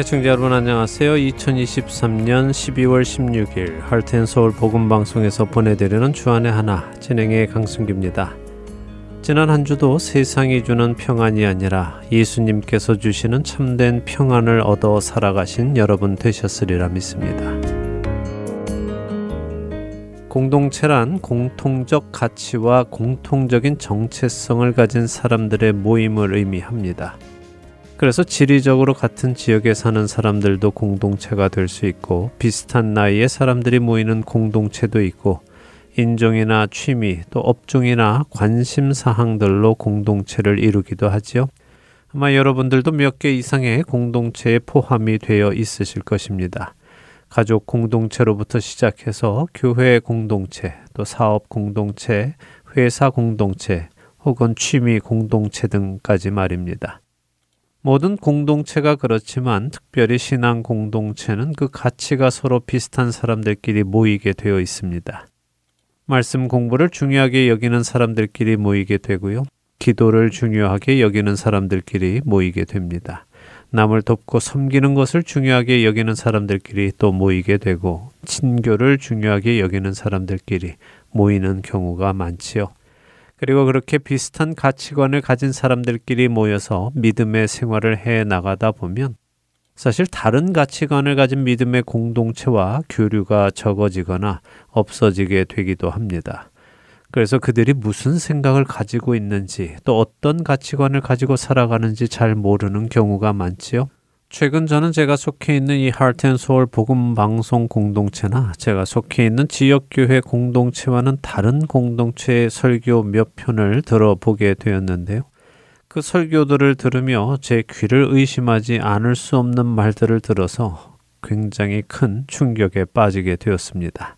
애청자 여러분 안녕하세요. 2023년 12월 16일 할텐서울 복음방송에서 보내드리는 주안의 하나 진행의 강승규입니다. 지난 한 주도 세상이 주는 평안이 아니라 예수님께서 주시는 참된 평안을 얻어 살아가신 여러분 되셨으리라 믿습니다. 공동체란 공통적 가치와 공통적인 정체성을 가진 사람들의 모임을 의미합니다. 그래서 지리적으로 같은 지역에 사는 사람들도 공동체가 될 수 있고 비슷한 나이의 사람들이 모이는 공동체도 있고 인종이나 취미 또 업종이나 관심 사항들로 공동체를 이루기도 하지요. 아마 여러분들도 몇 개 이상의 공동체에 포함이 되어 있으실 것입니다. 가족 공동체로부터 시작해서 교회 공동체, 또 사업 공동체, 회사 공동체, 혹은 취미 공동체 등까지 말입니다. 모든 공동체가 그렇지만 특별히 신앙 공동체는 그 가치가 서로 비슷한 사람들끼리 모이게 되어 있습니다. 말씀 공부를 중요하게 여기는 사람들끼리 모이게 되고요. 기도를 중요하게 여기는 사람들끼리 모이게 됩니다. 남을 돕고 섬기는 것을 중요하게 여기는 사람들끼리 또 모이게 되고 친교를 중요하게 여기는 사람들끼리 모이는 경우가 많지요. 그리고 그렇게 비슷한 가치관을 가진 사람들끼리 모여서 믿음의 생활을 해 나가다 보면 사실 다른 가치관을 가진 믿음의 공동체와 교류가 적어지거나 없어지게 되기도 합니다. 그래서 그들이 무슨 생각을 가지고 있는지 또 어떤 가치관을 가지고 살아가는지 잘 모르는 경우가 많지요. 최근 저는 제가 속해 있는 이 하트앤소울 복음 방송 공동체나 제가 속해 있는 지역 교회 공동체와는 다른 공동체의 설교 몇 편을 들어보게 되었는데요. 그 설교들을 들으며 제 귀를 의심하지 않을 수 없는 말들을 들어서 굉장히 큰 충격에 빠지게 되었습니다.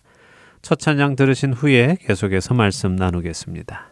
첫 찬양 들으신 후에 계속해서 말씀 나누겠습니다.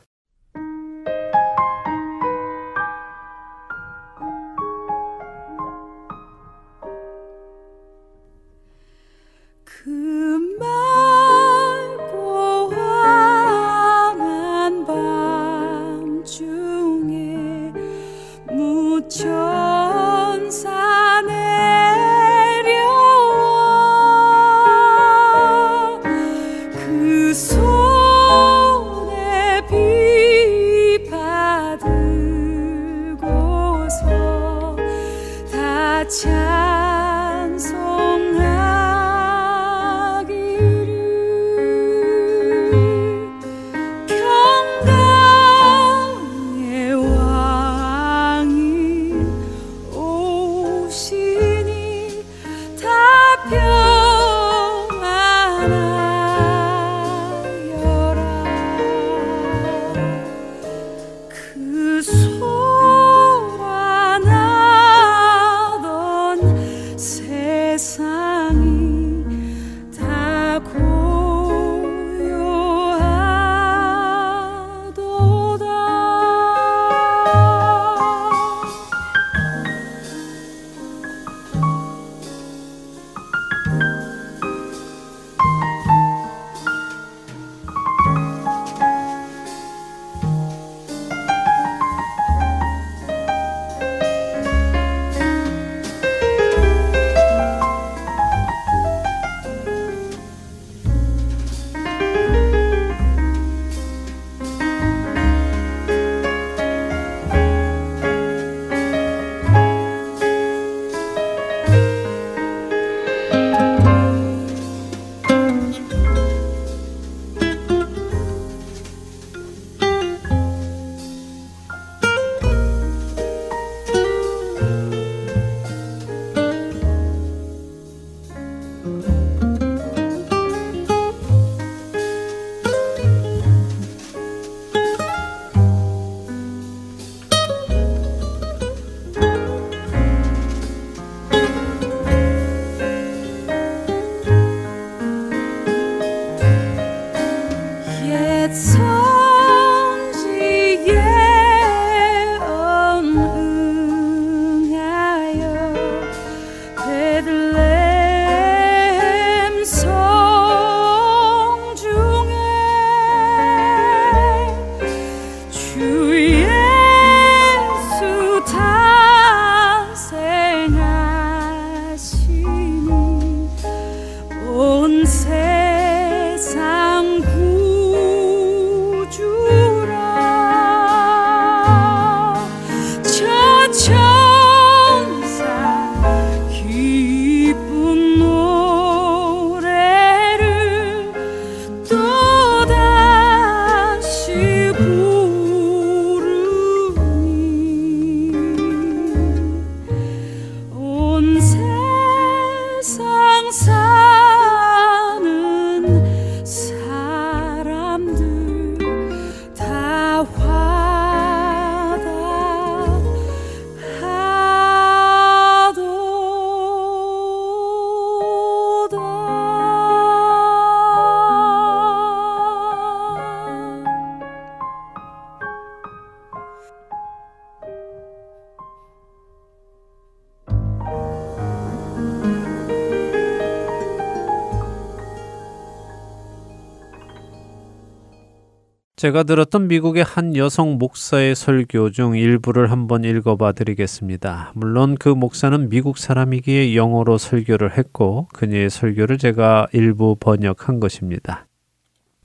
제가 들었던 미국의 한 여성 목사의 설교 중 일부를 한번 읽어봐 드리겠습니다. 물론 그 목사는 미국 사람이기에 영어로 설교를 했고 그녀의 설교를 제가 일부 번역한 것입니다.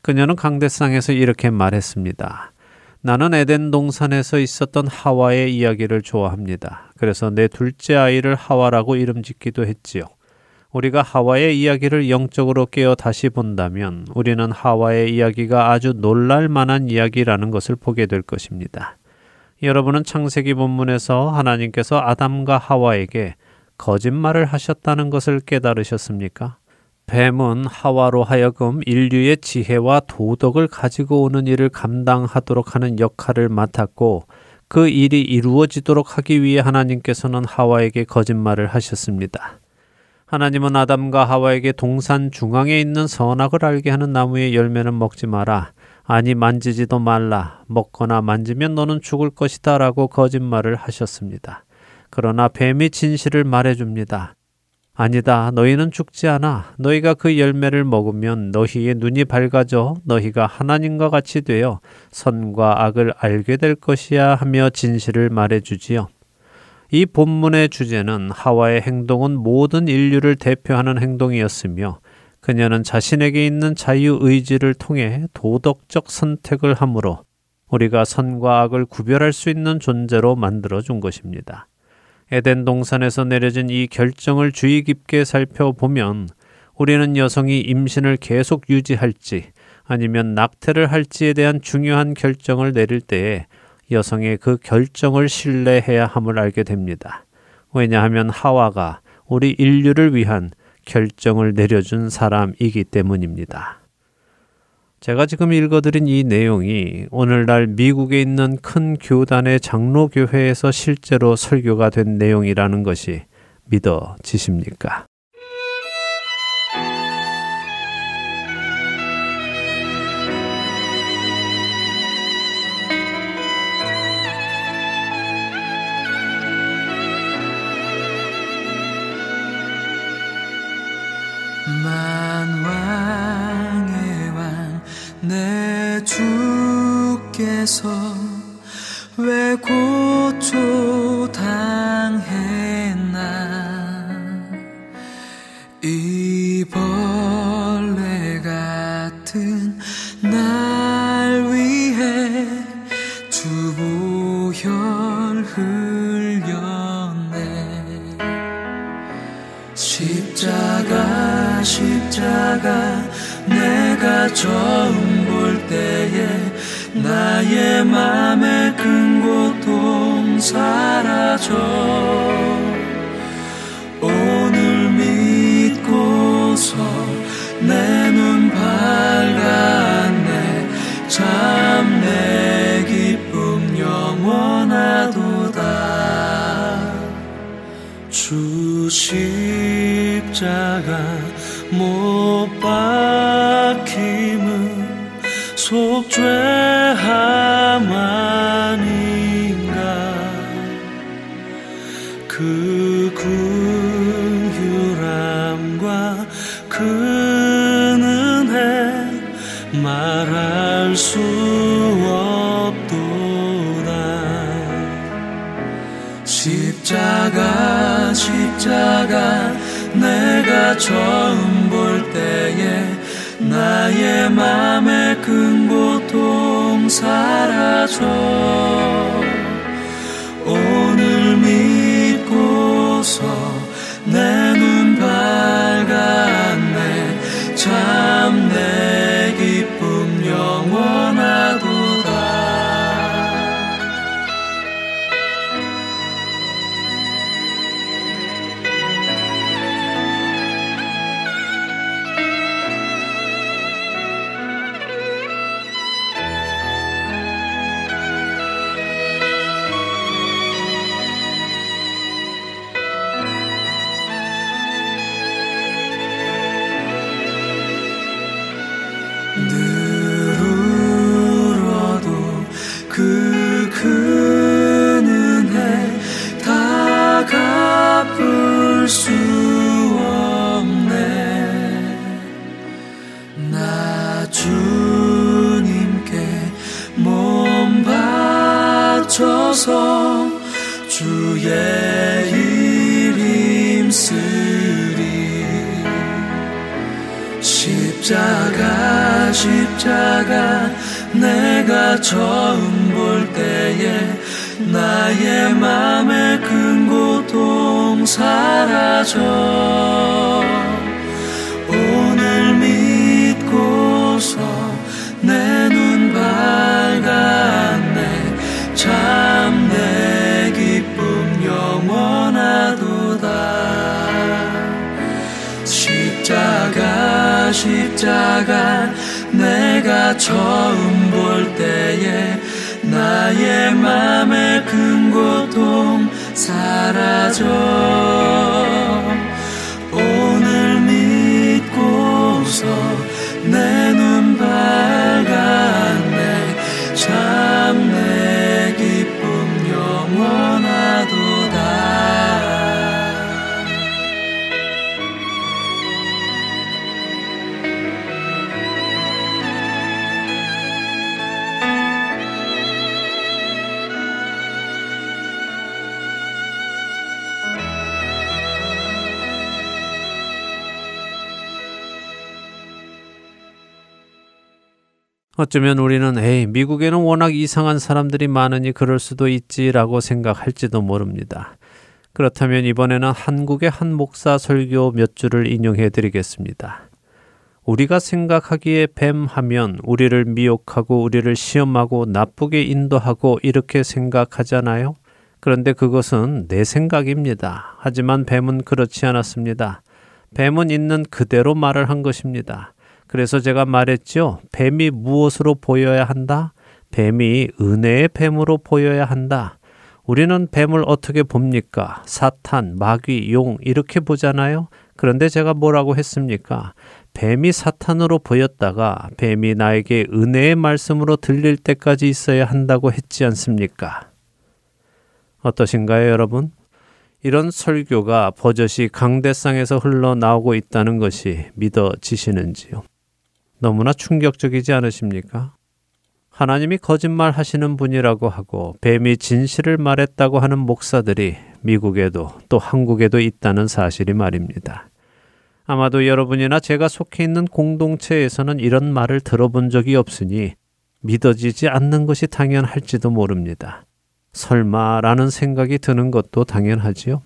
그녀는 강대상에서 이렇게 말했습니다. 나는 에덴 동산에서 있었던 하와의 이야기를 좋아합니다. 그래서 내 둘째 아이를 하와라고 이름 짓기도 했지요. 우리가 하와의 이야기를 영적으로 깨어 다시 본다면 우리는 하와의 이야기가 아주 놀랄 만한 이야기라는 것을 보게 될 것입니다. 여러분은 창세기 본문에서 하나님께서 아담과 하와에게 거짓말을 하셨다는 것을 깨달으셨습니까? 뱀은 하와로 하여금 인류의 지혜와 도덕을 가지고 오는 일을 감당하도록 하는 역할을 맡았고 그 일이 이루어지도록 하기 위해 하나님께서는 하와에게 거짓말을 하셨습니다. 하나님은 아담과 하와에게 동산 중앙에 있는 선악을 알게 하는 나무의 열매는 먹지 마라. 아니 만지지도 말라. 먹거나 만지면 너는 죽을 것이다. 라고 거짓말을 하셨습니다. 그러나 뱀이 진실을 말해줍니다. 아니다. 너희는 죽지 않아. 너희가 그 열매를 먹으면 너희의 눈이 밝아져 너희가 하나님과 같이 되어 선과 악을 알게 될 것이야 하며 진실을 말해주지요. 이 본문의 주제는 하와의 행동은 모든 인류를 대표하는 행동이었으며 그녀는 자신에게 있는 자유의지를 통해 도덕적 선택을 함으로 우리가 선과 악을 구별할 수 있는 존재로 만들어 준 것입니다. 에덴 동산에서 내려진 이 결정을 주의 깊게 살펴보면 우리는 여성이 임신을 계속 유지할지 아니면 낙태를 할지에 대한 중요한 결정을 내릴 때에 여성의 그 결정을 신뢰해야 함을 알게 됩니다. 왜냐하면 하와가 우리 인류를 위한 결정을 내려준 사람이기 때문입니다. 제가 지금 읽어드린 이 내용이 오늘날 미국에 있는 큰 교단의 장로교회에서 실제로 설교가 된 내용이라는 것이 믿어지십니까? 주께서 왜 고초 당했나? 이 벌레 같은 날 위해 주보혈 흘렸네. 십자가 십자가 내가 처음 볼 때에 나의 맘의 큰 고통 사라져. 오늘 믿고서 내 눈 밝았네. 참 내 기쁨 영원하도다. 주 십자가 못 박힘은 속죄 처음 볼 때에 나의 맘의 큰 고통 사라져 십자가 내가 처음 볼 때에 나의 맘의 큰 고통 사라져. 오늘 믿고서 내 눈 밝았네. 참 내 기쁨 영원하도다. 십자가 십자가 처음 볼 때에 나의 맘의 큰 고통 사라져 어쩌면 우리는 에이, 미국에는 워낙 이상한 사람들이 많으니 그럴 수도 있지라고 생각할지도 모릅니다. 그렇다면 이번에는 한국의 한 목사 설교 몇 줄을 인용해 드리겠습니다. 우리가 생각하기에 뱀 하면 우리를 미혹하고 우리를 시험하고 나쁘게 인도하고 이렇게 생각하잖아요. 그런데 그것은 내 생각입니다. 하지만 뱀은 그렇지 않았습니다. 뱀은 있는 그대로 말을 한 것입니다. 그래서 제가 말했죠. 뱀이 무엇으로 보여야 한다? 뱀이 은혜의 뱀으로 보여야 한다. 우리는 뱀을 어떻게 봅니까? 사탄, 마귀, 용 이렇게 보잖아요. 그런데 제가 뭐라고 했습니까? 뱀이 사탄으로 보였다가 뱀이 나에게 은혜의 말씀으로 들릴 때까지 있어야 한다고 했지 않습니까? 어떠신가요, 여러분? 이런 설교가 버젓이 강대상에서 흘러나오고 있다는 것이 믿어지시는지요? 너무나 충격적이지 않으십니까? 하나님이 거짓말 하시는 분이라고 하고 뱀이 진실을 말했다고 하는 목사들이 미국에도 또 한국에도 있다는 사실이 말입니다. 아마도 여러분이나 제가 속해 있는 공동체에서는 이런 말을 들어본 적이 없으니 믿어지지 않는 것이 당연할지도 모릅니다. 설마라는 생각이 드는 것도 당연하지요.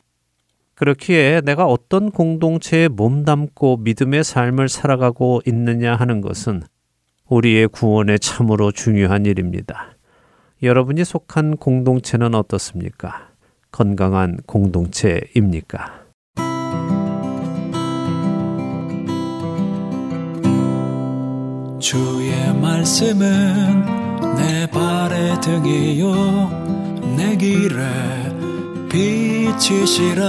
그렇기에 내가 어떤 공동체에 몸담고 믿음의 삶을 살아가고 있느냐 하는 것은 우리의 구원에 참으로 중요한 일입니다. 여러분이 속한 공동체는 어떻습니까? 건강한 공동체입니까? 주의 말씀은 내 발의 등이요 내 길에 빛이시라.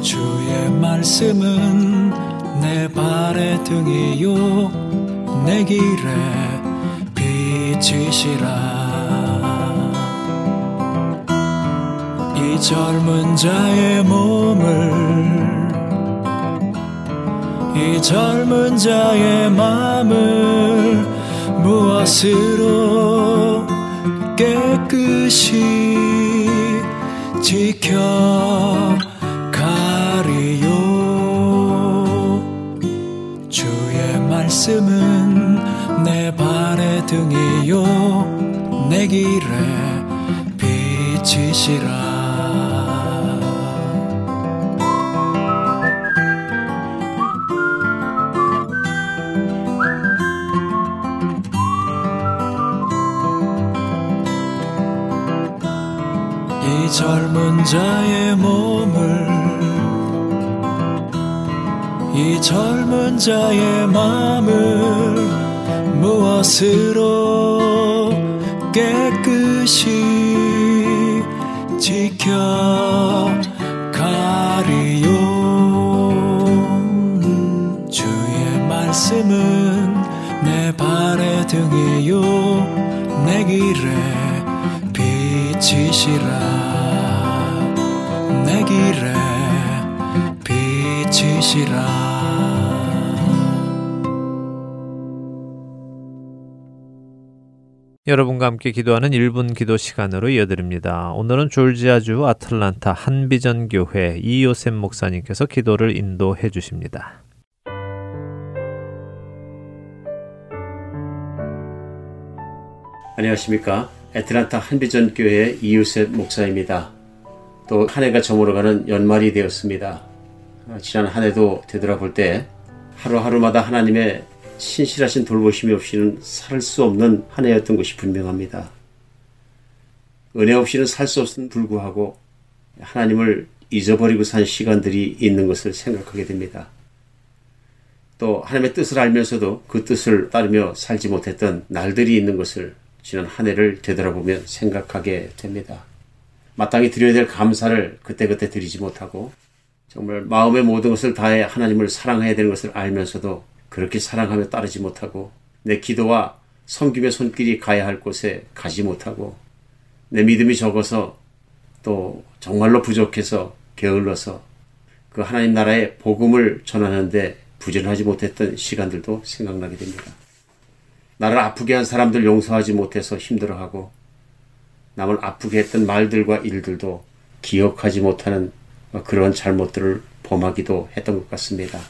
주의 말씀은 내 발의 등이요 내 길에 빛이시라. 이 젊은 자의 몸을 이 젊은 자의 마음을 무엇으로 깨끗이 지켜가리요. 주의 말씀은 내 발의 등이요. 내 길에 빛이시라 이 젊은 자의 몸을 이 젊은 자의 마음을 무엇으로 깨끗이 지켜 여러분과 함께 기도하는 1분 기도 시간으로 이어드립니다. 오늘은 졸지아주 아틀란타 한비전 교회 이요셉 목사님께서 기도를 인도해 주십니다. 안녕하십니까? 애틀란타 한비전 교회 이요셉 목사입니다. 또 한 해가 저물어가는 연말이 되었습니다. 어, 지난 한 해도 되돌아볼 때 하루하루마다 하나님의 신실하신 돌보심이 없이는 살 수 없는 한 해였던 것이 분명합니다. 은혜 없이는 살 수 없음 불구하고 하나님을 잊어버리고 산 시간들이 있는 것을 생각하게 됩니다. 또 하나님의 뜻을 알면서도 그 뜻을 따르며 살지 못했던 날들이 있는 것을 지난 한 해를 되돌아보면 생각하게 됩니다. 마땅히 드려야 될 감사를 그때그때 드리지 못하고 정말 마음의 모든 것을 다해 하나님을 사랑해야 되는 것을 알면서도 그렇게 사랑하며 따르지 못하고 내 기도와 섬김의 손길이 가야 할 곳에 가지 못하고 내 믿음이 적어서 또 정말로 부족해서 게을러서 그 하나님 나라의 복음을 전하는데 부전하지 못했던 시간들도 생각나게 됩니다. 나를 아프게 한 사람들 용서하지 못해서 힘들어하고 남을 아프게 했던 말들과 일들도 기억하지 못하는 그런 잘못들을 범하기도 했던 것 같습니다.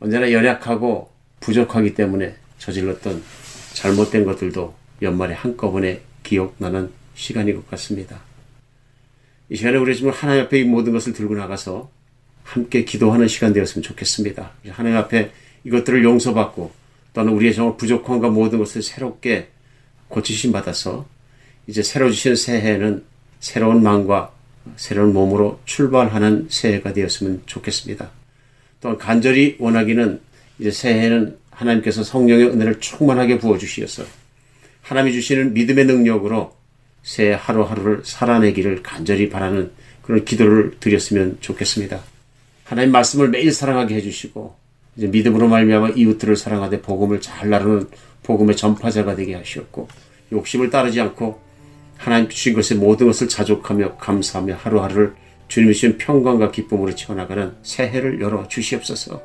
언제나 연약하고 부족하기 때문에 저질렀던 잘못된 것들도 연말에 한꺼번에 기억나는 시간인 것 같습니다. 이 시간에 우리 지금 하나님 앞에 이 모든 것을 들고 나가서 함께 기도하는 시간 되었으면 좋겠습니다. 하나님 앞에 이것들을 용서받고 또는 우리의 정말 부족함과 모든 것을 새롭게 고치심 받아서 이제 새로 주신 새해는 새로운 마음과 새로운 몸으로 출발하는 새해가 되었으면 좋겠습니다. 또한 간절히 원하기는 이제 새해는 하나님께서 성령의 은혜를 충만하게 부어주시어서 하나님이 주시는 믿음의 능력으로 새해 하루하루를 살아내기를 간절히 바라는 그런 기도를 드렸으면 좋겠습니다. 하나님 말씀을 매일 사랑하게 해주시고 이제 믿음으로 말미암아 이웃들을 사랑하되 복음을 잘 나누는 복음의 전파자가 되게 하시었고 욕심을 따르지 않고 하나님 주신 것의 모든 것을 자족하며 감사하며 하루하루를 주님이 주신 평강과 기쁨으로 채워나가는 새해를 열어 주시옵소서.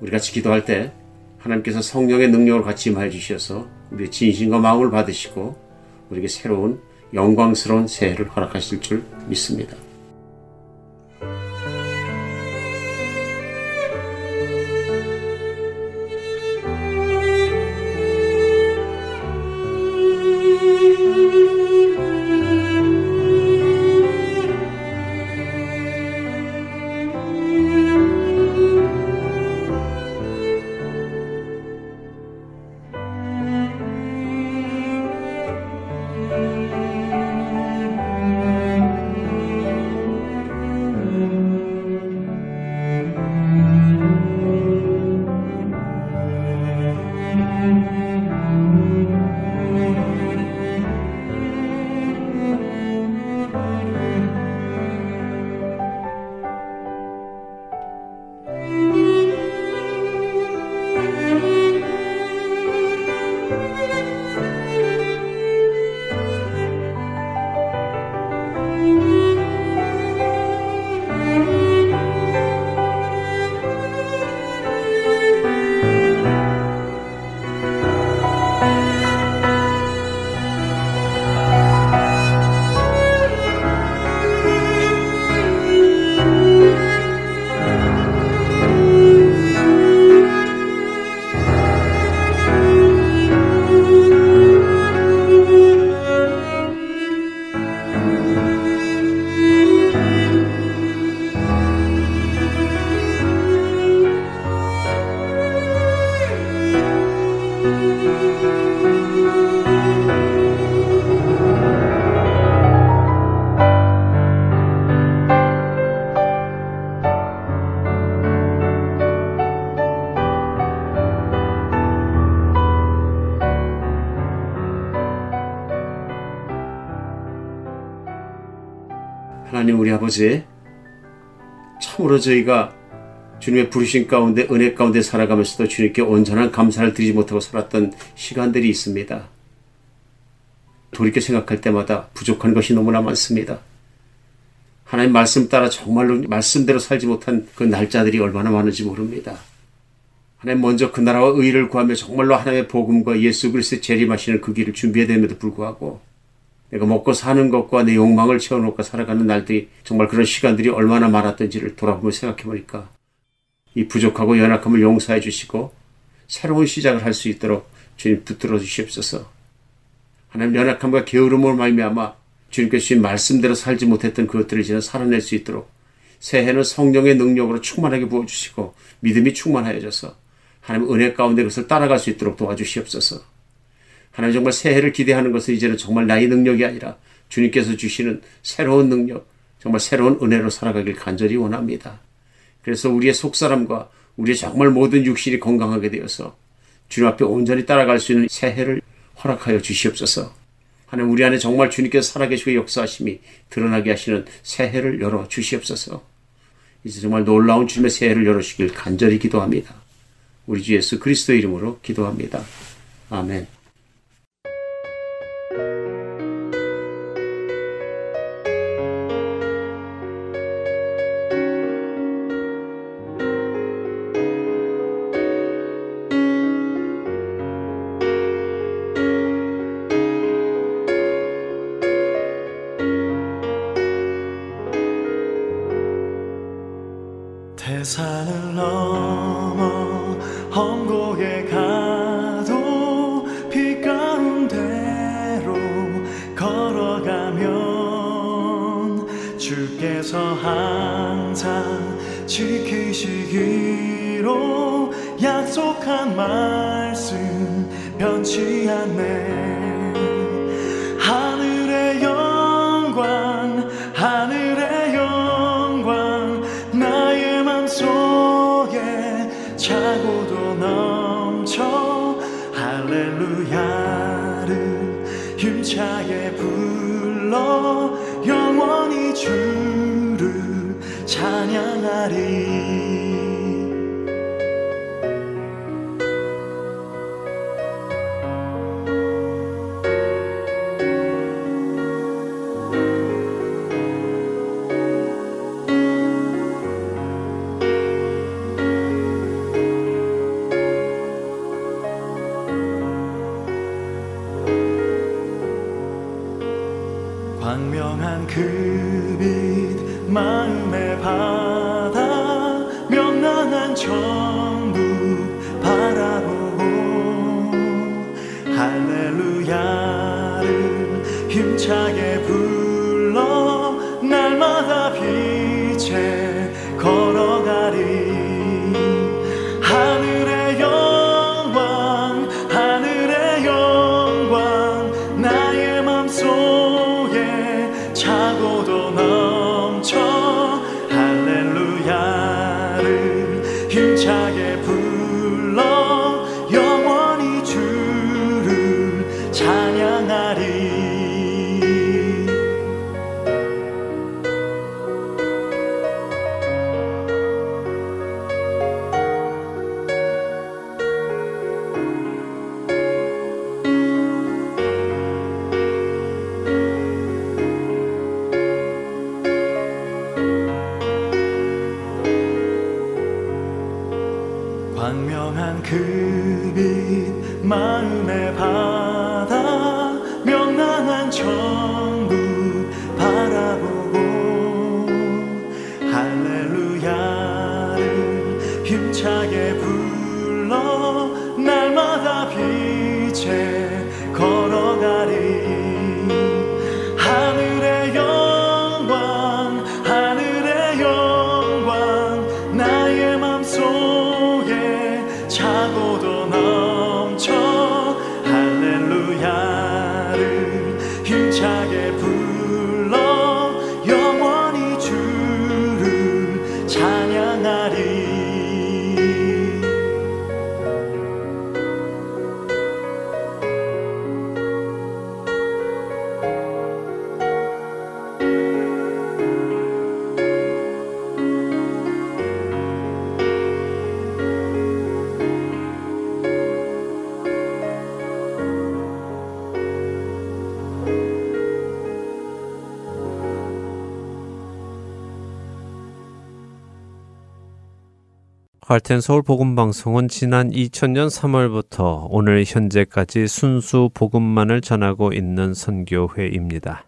우리 같이 기도할 때 하나님께서 성령의 능력을 같이 임하여 주셔서 우리의 진심과 마음을 받으시고 우리에게 새로운 영광스러운 새해를 허락하실 줄 믿습니다. 아버지 참으로 저희가 주님의 부르신 가운데 은혜 가운데 살아가면서도 주님께 온전한 감사를 드리지 못하고 살았던 시간들이 있습니다. 돌이켜 생각할 때마다 부족한 것이 너무나 많습니다. 하나님 말씀 따라 정말로 말씀대로 살지 못한 그 날짜들이 얼마나 많은지 모릅니다. 하나님 먼저 그 나라와 의를 구하며 정말로 하나님의 복음과 예수 그리스도의 재림하시는 그 길을 준비해야 됨에도 불구하고 내가 먹고 사는 것과 내 욕망을 채워놓고 살아가는 날들이 정말 그런 시간들이 얼마나 많았던지를 돌아보며 생각해 보니까 이 부족하고 연약함을 용서해 주시고 새로운 시작을 할 수 있도록 주님 붙들어 주시옵소서. 하나님 연약함과 게으름을 말미암아 주님께서 주신 말씀대로 살지 못했던 그것들을 이제는 살아낼 수 있도록 새해는 성령의 능력으로 충만하게 부어주시고 믿음이 충만하여져서 하나님 은혜 가운데 그것을 따라갈 수 있도록 도와주시옵소서. 하나님 정말 새해를 기대하는 것은 이제는 정말 나의 능력이 아니라 주님께서 주시는 새로운 능력, 정말 새로운 은혜로 살아가길 간절히 원합니다. 그래서 우리의 속사람과 우리의 정말 모든 육신이 건강하게 되어서 주님 앞에 온전히 따라갈 수 있는 새해를 허락하여 주시옵소서. 하나님 우리 안에 정말 주님께서 살아계시고 역사하심이 드러나게 하시는 새해를 열어 주시옵소서. 이제 정말 놀라운 주님의 새해를 열어주길 간절히 기도합니다. 우리 주 예수 그리스도 이름으로 기도합니다. 아멘. 할텐 서울 복음 방송은 지난 2000년 3월부터 오늘 현재까지 순수 복음만을 전하고 있는 선교회입니다.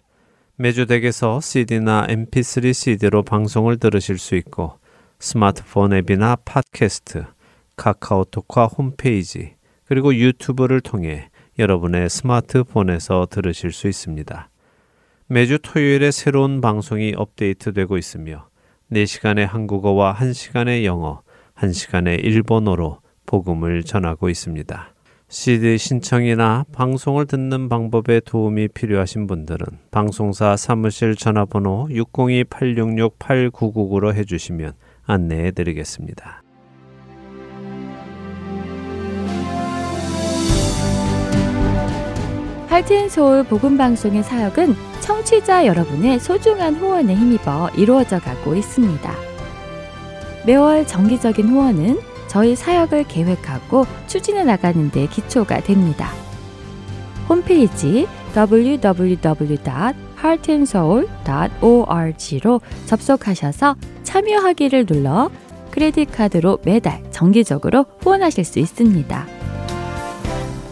매주 댁에서 CD나 MP3 CD로 방송을 들으실 수 있고 스마트폰 앱이나 팟캐스트, 카카오톡과 홈페이지, 그리고 유튜브를 통해 여러분의 스마트폰에서 들으실 수 있습니다. 매주 토요일에 새로운 방송이 업데이트되고 있으며 4시간의 한국어와 1시간의 영어, 1시간의 일본어로 복음을 전하고 있습니다. CD 신청이나 방송을 듣는 방법에 도움이 필요하신 분들은 방송사 사무실 전화번호 602-866-8999로 해주시면 안내해 드리겠습니다. 할튼 서울 복음 방송의 사역은 청취자 여러분의 소중한 후원에 힘입어 이루어져 가고 있습니다. 매월 정기적인 후원은 저희 사역을 계획하고 추진해 나가는 데 기초가 됩니다. 홈페이지 www.heartandsoul.org로 접속하셔서 참여하기를 눌러 크레딧 카드로 매달 정기적으로 후원하실 수 있습니다.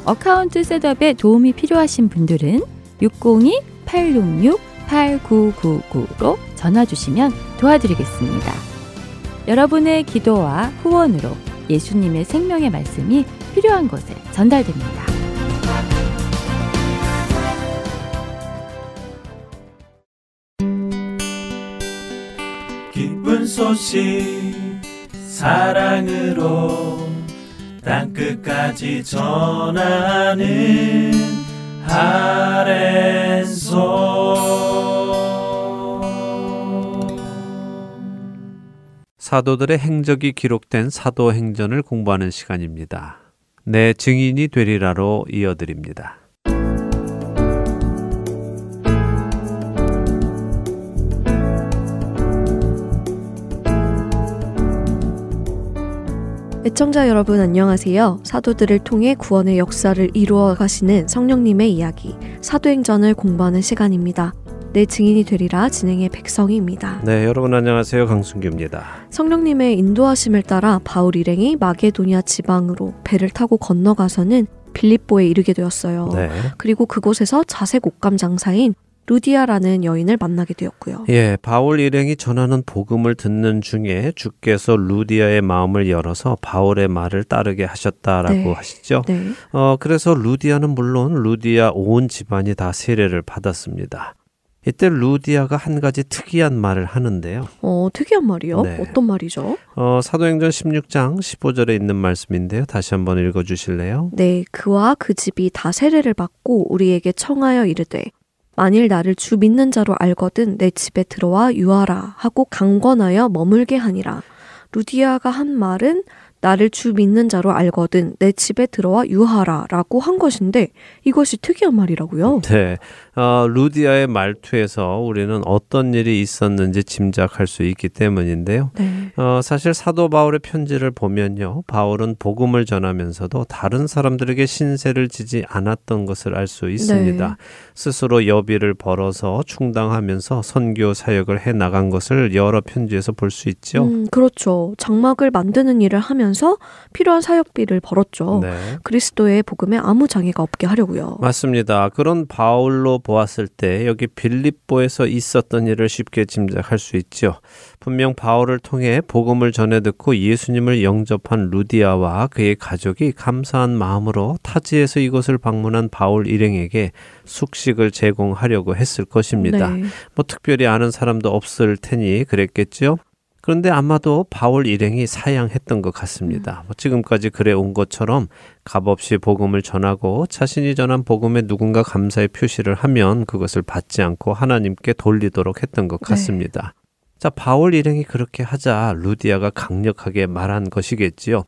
account setup에 도움이 필요하신 분들은 602-866-8999로 전화 주시면 도와드리겠습니다. 여러분의 기도와 후원으로 예수님의 생명의 말씀이 필요한 곳에 전달됩니다. 기쁜 소식 사랑으로 땅끝까지 전하는 아랜소 사도들의 행적이 기록된 사도행전을 공부하는 시간입니다. 내 증인이 되리라로 이어드립니다. 애청자 여러분 안녕하세요. 사도들을 통해 구원의 역사를 이루어 가시는 성령님의 이야기, 사도행전을 공부하는 시간입니다. 내 증인이 되리라 진행의 백성희입니다. 네, 여러분 안녕하세요. 강순규입니다. 성령님의 인도하심을 따라 바울 일행이 마게도니아 지방으로 배를 타고 건너가서는 빌립보에 이르게 되었어요. 네. 그리고 그곳에서 자색 옷감 장사인 루디아라는 여인을 만나게 되었고요. 예, 바울 일행이 전하는 복음을 듣는 중에 주께서 루디아의 마음을 열어서 바울의 말을 따르게 하셨다라고 네. 하시죠. 네. 어, 그래서 루디아는 물론 루디아 온 집안이 다 세례를 받았습니다. 이때 루디아가 한 가지 특이한 말을 하는데요. 어, 특이한 말이요? 네. 어떤 말이죠? 어, 사도행전 16장 15절에 있는 말씀인데요. 다시 한번 읽어 주실래요? 네, 그와 그 집이 다 세례를 받고 우리에게 청하여 이르되 만일 나를 주 믿는 자로 알거든 내 집에 들어와 유하라 하고 강권하여 머물게 하니라. 루디아가 한 말은 나를 주 믿는 자로 알거든 내 집에 들어와 유하라라고 한 것인데 이것이 특이한 말이라고요. 네. 어, 루디아의 말투에서 우리는 어떤 일이 있었는지 짐작할 수 있기 때문인데요. 네. 어, 사실 사도 바울의 편지를 보면요. 바울은 복음을 전하면서도 다른 사람들에게 신세를 지지 않았던 것을 알 수 있습니다. 네. 스스로 여비를 벌어서 충당하면서 선교 사역을 해 나간 것을 여러 편지에서 볼 수 있죠. 음, 그렇죠. 장막을 만드는 일을 하면서 필요한 사역비를 벌었죠. 네. 그리스도의 복음에 아무 장애가 없게 하려고요. 맞습니다. 그런 바울로 보았을 때 여기 빌립보에서 있었던 일을 쉽게 짐작할 수 있죠. 분명 바울을 통해 복음을 전해 듣고 예수님을 영접한 루디아와 그의 가족이 감사한 마음으로 타지에서 이곳을 방문한 바울 일행에게 숙식을 제공하려고 했을 것입니다. 네. 뭐 특별히 아는 사람도 없을 테니 그랬겠죠. 그런데 아마도 바울 일행이 사양했던 것 같습니다. 뭐 지금까지 그래 온 것처럼 값없이 복음을 전하고 자신이 전한 복음에 누군가 감사의 표시를 하면 그것을 받지 않고 하나님께 돌리도록 했던 것 네. 같습니다. 자, 바울 일행이 그렇게 하자 루디아가 강력하게 말한 것이겠지요.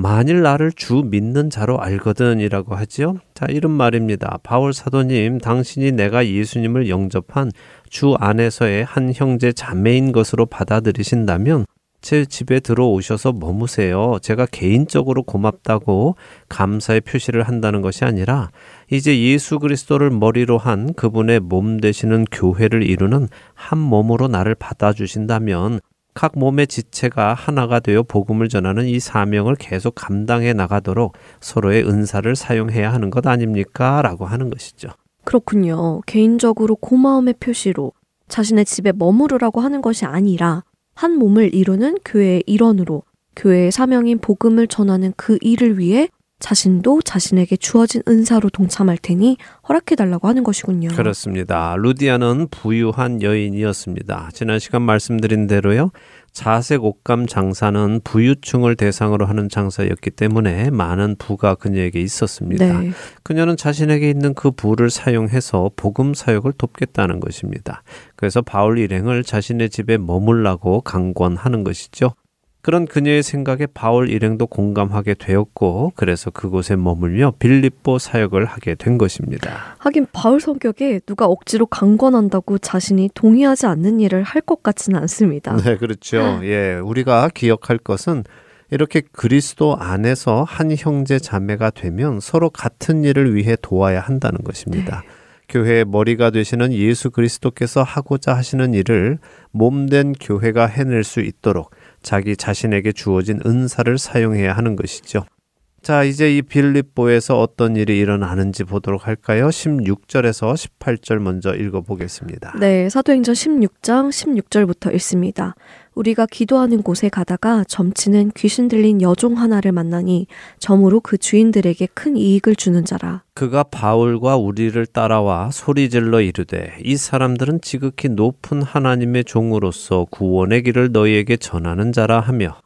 만일 나를 주 믿는 자로 알거든이라고 하지요. 자, 이런 말입니다. 바울 사도님, 당신이 내가 예수님을 영접한 주 안에서의 한 형제 자매인 것으로 받아들이신다면 제 집에 들어오셔서 머무세요. 제가 개인적으로 고맙다고 감사의 표시를 한다는 것이 아니라 이제 예수 그리스도를 머리로 한 그분의 몸 되시는 교회를 이루는 한 몸으로 나를 받아주신다면 각 몸의 지체가 하나가 되어 복음을 전하는 이 사명을 계속 감당해 나가도록 서로의 은사를 사용해야 하는 것 아닙니까? 라고 하는 것이죠. 그렇군요. 개인적으로 고마움의 표시로 자신의 집에 머무르라고 하는 것이 아니라 한 몸을 이루는 교회의 일원으로 교회의 사명인 복음을 전하는 그 일을 위해 자신도 자신에게 주어진 은사로 동참할 테니 허락해 달라고 하는 것이군요. 그렇습니다. 루디아는 부유한 여인이었습니다. 지난 시간 말씀드린 대로요. 자색 옷감 장사는 부유층을 대상으로 하는 장사였기 때문에 많은 부가 그녀에게 있었습니다. 네. 그녀는 자신에게 있는 그 부를 사용해서 복음 사역을 돕겠다는 것입니다. 그래서 바울 일행을 자신의 집에 머물라고 강권하는 것이죠. 그런 그녀의 생각에 바울 일행도 공감하게 되었고 그래서 그곳에 머물며 빌립보 사역을 하게 된 것입니다. 하긴 바울 성격에 누가 억지로 강권한다고 자신이 동의하지 않는 일을 할 것 같지는 않습니다. 네, 그렇죠. 예, 우리가 기억할 것은 이렇게 그리스도 안에서 한 형제 자매가 되면 서로 같은 일을 위해 도와야 한다는 것입니다. 교회의 머리가 되시는 예수 그리스도께서 하고자 하시는 일을 몸된 교회가 해낼 수 있도록 자기 자신에게 주어진 은사를 사용해야 하는 것이죠. 자, 이제 이 빌립보에서 어떤 일이 일어나는지 보도록 할까요? 16절에서 18절 먼저 읽어 보겠습니다. 네, 사도행전 16장 16절부터 읽습니다. 우리가 기도하는 곳에 가다가 점치는 귀신 들린 여종 하나를 만나니 점으로 그 주인들에게 큰 이익을 주는 자라. 그가 바울과 우리를 따라와 소리질러 이르되 이 사람들은 지극히 높은 하나님의 종으로서 구원의 길을 너희에게 전하는 자라 하며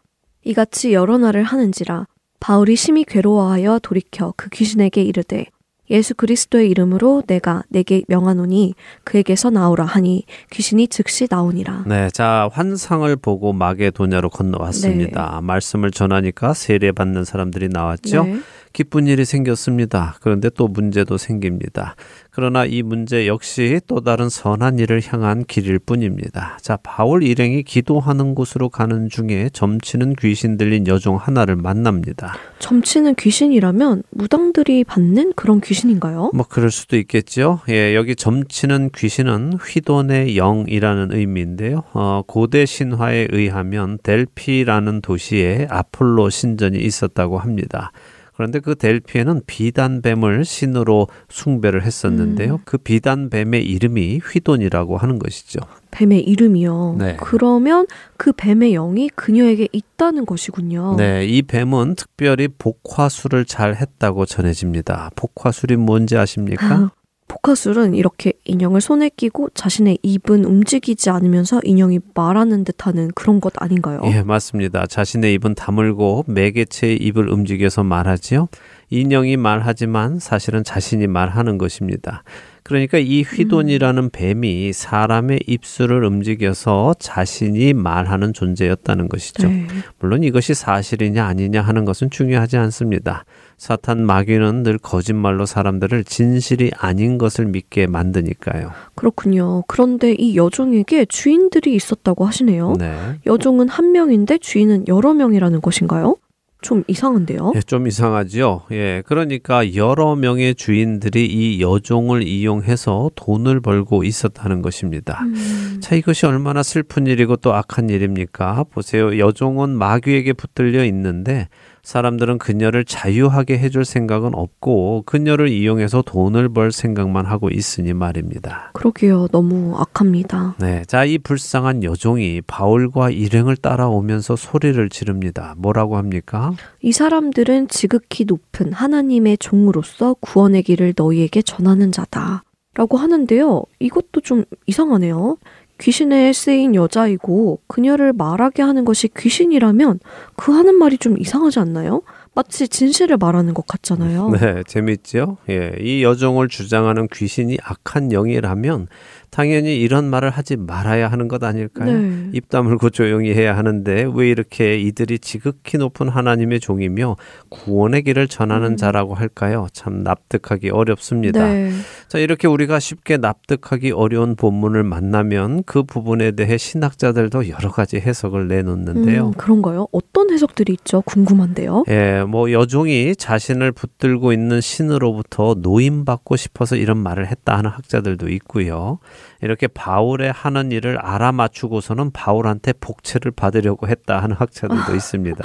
이같이 여러 날을 하는지라 바울이 심히 괴로워하여 돌이켜 그 귀신에게 이르되 예수 그리스도의 이름으로 내가 내게 명하노니 그에게서 나오라 하니 귀신이 즉시 나오니라. 네, 자 환상을 보고 마게도냐로 건너왔습니다. 말씀을 전하니까 세례 받는 사람들이 나왔죠. 네. 기쁜 일이 생겼습니다. 그런데 또 문제도 생깁니다. 그러나 이 문제 역시 또 다른 선한 일을 향한 길일 뿐입니다. 자, 바울 일행이 기도하는 곳으로 가는 중에 점치는 귀신 들린 여종 하나를 만납니다. 점치는 귀신이라면 무당들이 받는 그런 귀신인가요? 뭐 그럴 수도 있겠죠. 예, 여기 점치는 귀신은 휘돈의 영이라는 의미인데요. 어, 고대 신화에 의하면 델피라는 도시에 아폴로 신전이 있었다고 합니다. 그런데 그 델피에는 비단뱀을 신으로 숭배를 했었는데요. 음. 그 비단뱀의 이름이 휘돈이라고 하는 것이죠. 뱀의 이름이요. 네. 그러면 그 뱀의 영이 그녀에게 있다는 것이군요. 네, 이 뱀은 특별히 복화술을 잘 했다고 전해집니다. 복화술이 뭔지 아십니까? 포카술은 이렇게 인형을 손에 끼고 자신의 입은 움직이지 않으면서 인형이 말하는 듯하는 그런 것 아닌가요? 예, 맞습니다. 자신의 입은 다물고 매개체의 입을 움직여서 말하지요. 인형이 말하지만 사실은 자신이 말하는 것입니다. 그러니까 이 휘돈이라는 뱀이 사람의 입술을 움직여서 자신이 말하는 존재였다는 것이죠. 네. 물론 이것이 사실이냐 아니냐 하는 것은 중요하지 않습니다. 사탄 마귀는 늘 거짓말로 사람들을 진실이 아닌 것을 믿게 만드니까요. 그렇군요. 그런데 이 여종에게 주인들이 있었다고 하시네요. 네. 여종은 한 명인데 주인은 여러 명이라는 것인가요? 좀 이상한데요. 예, 좀 이상하지요. 예, 그러니까 여러 명의 주인들이 이 여종을 이용해서 돈을 벌고 있었다는 것입니다. 음, 자, 이것이 얼마나 슬픈 일이고 또 악한 일입니까? 보세요. 여종은 마귀에게 붙들려 있는데 사람들은 그녀를 자유하게 해줄 생각은 없고 그녀를 이용해서 돈을 벌 생각만 하고 있으니 말입니다. 그러게요. 너무 악합니다. 네. 자, 이 불쌍한 여종이 바울과 일행을 따라오면서 소리를 지릅니다. 뭐라고 합니까? 이 사람들은 지극히 높은 하나님의 종으로서 구원의 길을 너희에게 전하는 자다. 라고 하는데요. 이것도 좀 이상하네요. 귀신에 쓰인 여자이고 그녀를 말하게 하는 것이 귀신이라면 그 하는 말이 좀 이상하지 않나요? 마치 진실을 말하는 것 같잖아요. 네, 재밌죠? 예, 이 여종을 주장하는 귀신이 악한 영이라면 당연히 이런 말을 하지 말아야 하는 것 아닐까요? 네. 입 다물고 조용히 해야 하는데 왜 이렇게 이들이 지극히 높은 하나님의 종이며 구원의 길을 전하는 음. 자라고 할까요? 참 납득하기 어렵습니다. 네. 자, 이렇게 우리가 쉽게 납득하기 어려운 본문을 만나면 그 부분에 대해 신학자들도 여러 가지 해석을 내놓는데요. 음, 그런가요? 어떤 해석들이 있죠? 궁금한데요. 예, 뭐 여종이 자신을 붙들고 있는 신으로부터 노임받고 싶어서 이런 말을 했다 하는 학자들도 있고요. 이렇게 바울의 하는 일을 알아맞추고서는 바울한테 복채를 받으려고 했다 하는 학자들도 있습니다.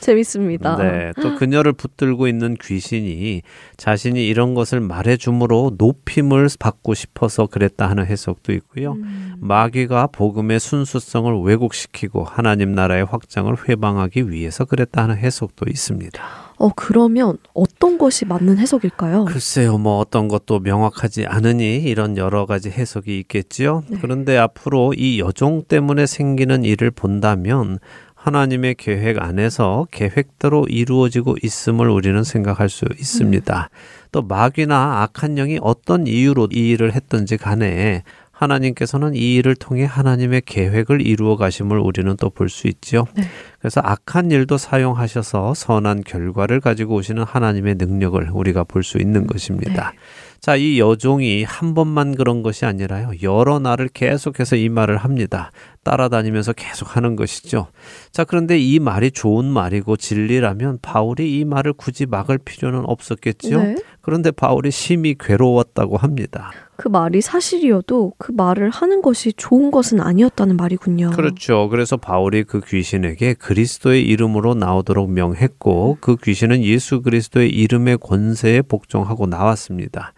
재밌습니다. 네, 또 그녀를 붙들고 있는 귀신이 자신이 이런 것을 말해줌으로 높임을 받고 싶어서 그랬다 하는 해석도 있고요. 음. 마귀가 복음의 순수성을 왜곡시키고 하나님 나라의 확장을 회방하기 위해서 그랬다 하는 해석도 있습니다. 어, 그러면 어떤 것이 맞는 해석일까요? 글쎄요, 뭐 어떤 것도 명확하지 않으니 이런 여러 가지 해석이 있겠지요. 네. 그런데 앞으로 이 여종 때문에 생기는 일을 본다면 하나님의 계획 안에서 계획대로 이루어지고 있음을 우리는 생각할 수 있습니다. 또 마귀나 악한 영이 어떤 이유로 이 일을 했든지 간에 하나님께서는 이 일을 통해 하나님의 계획을 이루어 가심을 우리는 또 볼 수 있지요. 네. 그래서 악한 일도 사용하셔서 선한 결과를 가지고 오시는 하나님의 능력을 우리가 볼 수 있는 것입니다. 자, 이 여종이 한 번만 그런 것이 아니라요. 여러 날을 계속해서 이 말을 합니다. 따라다니면서 계속 하는 것이죠. 자, 그런데 이 말이 좋은 말이고 진리라면 바울이 이 말을 굳이 막을 필요는 없었겠지요. 네. 그런데 바울이 심히 괴로웠다고 합니다. 그 말이 사실이어도 그 말을 하는 것이 좋은 것은 아니었다는 말이군요. 그렇죠. 그래서 바울이 그 귀신에게 그리스도의 이름으로 나오도록 명했고 그 귀신은 예수 그리스도의 이름의 권세에 복종하고 나왔습니다.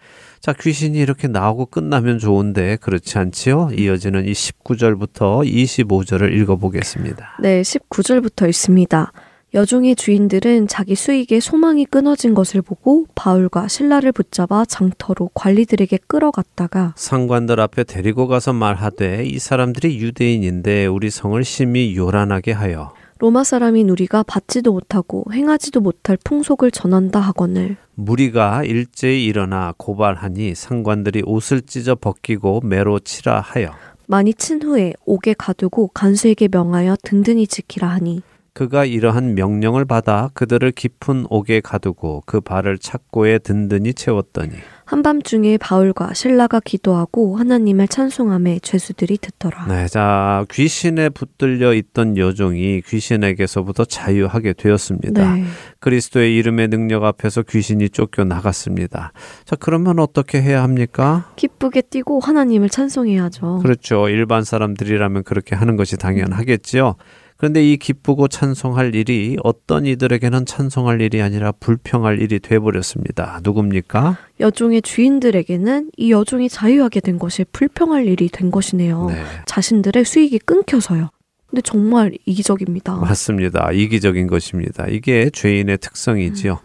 자, 귀신이 이렇게 나오고 끝나면 좋은데 그렇지 않지요? 이어지는 이 19절부터 25절을 읽어보겠습니다. 네, 19절부터 있습니다. 여종의 주인들은 자기 수익에 소망이 끊어진 것을 보고 바울과 신라를 붙잡아 장터로 관리들에게 끌어갔다가 상관들 앞에 데리고 가서 말하되 이 사람들이 유대인인데 우리 성을 심히 요란하게 하여 로마 사람인 우리가 받지도 못하고 행하지도 못할 풍속을 전한다 하거늘. 무리가 일제히 일어나 고발하니 상관들이 옷을 찢어 벗기고 매로 치라 하여. 많이 친 후에 옥에 가두고 간수에게 명하여 든든히 지키라 하니. 그가 이러한 명령을 받아 그들을 깊은 옥에 가두고 그 발을 착고에 든든히 채웠더니 한밤중에 바울과 신라가 기도하고 하나님을 찬송함에 죄수들이 듣더라. 네, 자 귀신에 붙들려 있던 여종이 귀신에게서부터 자유하게 되었습니다. 네. 그리스도의 이름의 능력 앞에서 귀신이 쫓겨 나갔습니다. 자 그러면 어떻게 해야 합니까? 기쁘게 뛰고 하나님을 찬송해야죠. 그렇죠. 일반 사람들이라면 그렇게 하는 것이 당연하겠지요. 그런데 이 기쁘고 찬송할 일이 어떤 이들에게는 찬송할 일이 아니라 불평할 일이 돼버렸습니다. 누굽니까? 여종의 주인들에게는 이 여종이 자유하게 된 것이 불평할 일이 된 것이네요. 네. 자신들의 수익이 끊겨서요. 근데 정말 이기적입니다. 맞습니다. 이기적인 것입니다. 이게 죄인의 특성이지요.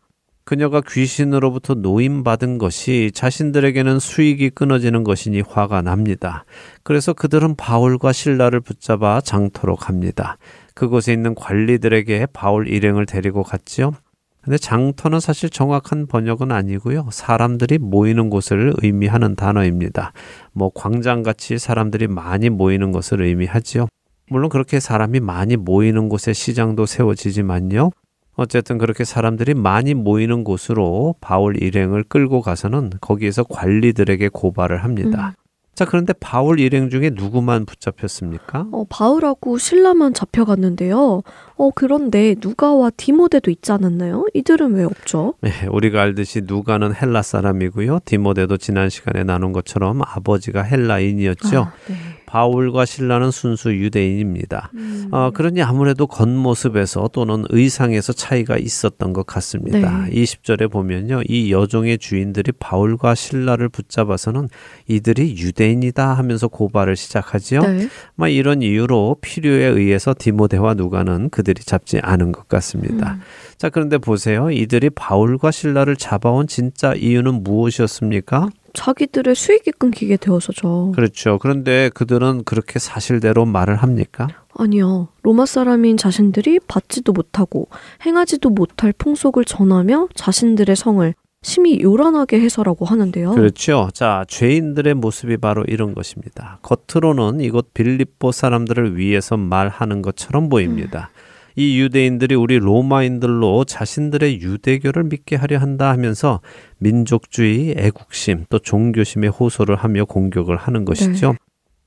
그녀가 귀신으로부터 노임받은 것이 자신들에게는 수익이 끊어지는 것이니 화가 납니다. 그래서 그들은 바울과 신라를 붙잡아 장터로 갑니다. 그곳에 있는 관리들에게 바울 일행을 데리고 갔지요. 근데 장터는 사실 정확한 번역은 아니고요. 사람들이 모이는 곳을 의미하는 단어입니다. 뭐 광장같이 사람들이 많이 모이는 것을 의미하지요. 물론 그렇게 사람이 많이 모이는 곳에 시장도 세워지지만요. 어쨌든 그렇게 사람들이 많이 모이는 곳으로 바울 일행을 끌고 가서는 거기에서 관리들에게 고발을 합니다. 자, 그런데 바울 일행 중에 누구만 붙잡혔습니까? 어, 바울하고 신라만 잡혀갔는데요. 어, 그런데 누가와 디모데도 있지 않았나요? 이들은 왜 없죠? 네, 우리가 알듯이 누가는 헬라 사람이고요. 디모데도 지난 시간에 나눈 것처럼 아버지가 헬라인이었죠. 아, 네. 바울과 신라는 순수 유대인입니다. 음. 어, 그러니 아무래도 겉모습에서 또는 의상에서 차이가 있었던 것 같습니다. 네. 20절에 보면요. 이 여종의 주인들이 바울과 신라를 붙잡아서는 이들이 유대인이다 하면서 고발을 시작하지요. 네. 막 이런 이유로 필요에 의해서 디모데와 누가는 그들이 잡지 않은 것 같습니다. 음. 자, 그런데 보세요. 이들이 바울과 신라를 잡아온 진짜 이유는 무엇이었습니까? 자기들의 수익이 끊기게 되어서죠. 그렇죠. 그런데 그들은 그렇게 사실대로 말을 합니까? 아니요. 로마 사람인 자신들이 받지도 못하고 행하지도 못할 풍속을 전하며 자신들의 성을 심히 요란하게 해서라고 하는데요. 그렇죠. 자, 죄인들의 모습이 바로 이런 것입니다. 겉으로는 이곳 빌립보 사람들을 위해서 말하는 것처럼 보입니다. 이 유대인들이 우리 로마인들로 자신들의 유대교를 믿게 하려 한다 하면서 민족주의, 애국심, 또 종교심에 호소를 하며 공격을 하는 것이죠.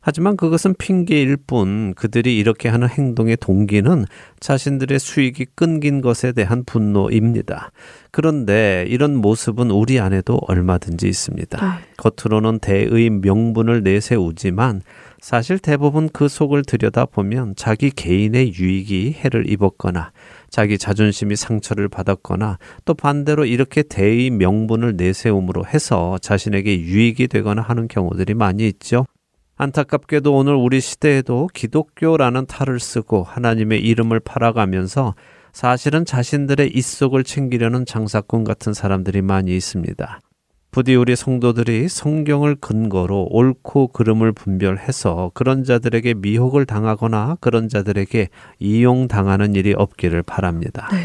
하지만 그것은 핑계일 뿐 그들이 이렇게 하는 행동의 동기는 자신들의 수익이 끊긴 것에 대한 분노입니다. 그런데 이런 모습은 우리 안에도 얼마든지 있습니다. 네. 겉으로는 대의 명분을 내세우지만 사실 대부분 그 속을 들여다보면 자기 개인의 유익이 해를 입었거나 자기 자존심이 상처를 받았거나 또 반대로 이렇게 대의 명분을 내세움으로 해서 자신에게 유익이 되거나 하는 경우들이 많이 있죠. 안타깝게도 오늘 우리 시대에도 기독교라는 탈을 쓰고 하나님의 이름을 팔아가면서 사실은 자신들의 입속을 챙기려는 장사꾼 같은 사람들이 많이 있습니다. 부디 우리 성도들이 성경을 근거로 옳고 그름을 분별해서 그런 자들에게 미혹을 당하거나 그런 자들에게 이용당하는 일이 없기를 바랍니다. 네.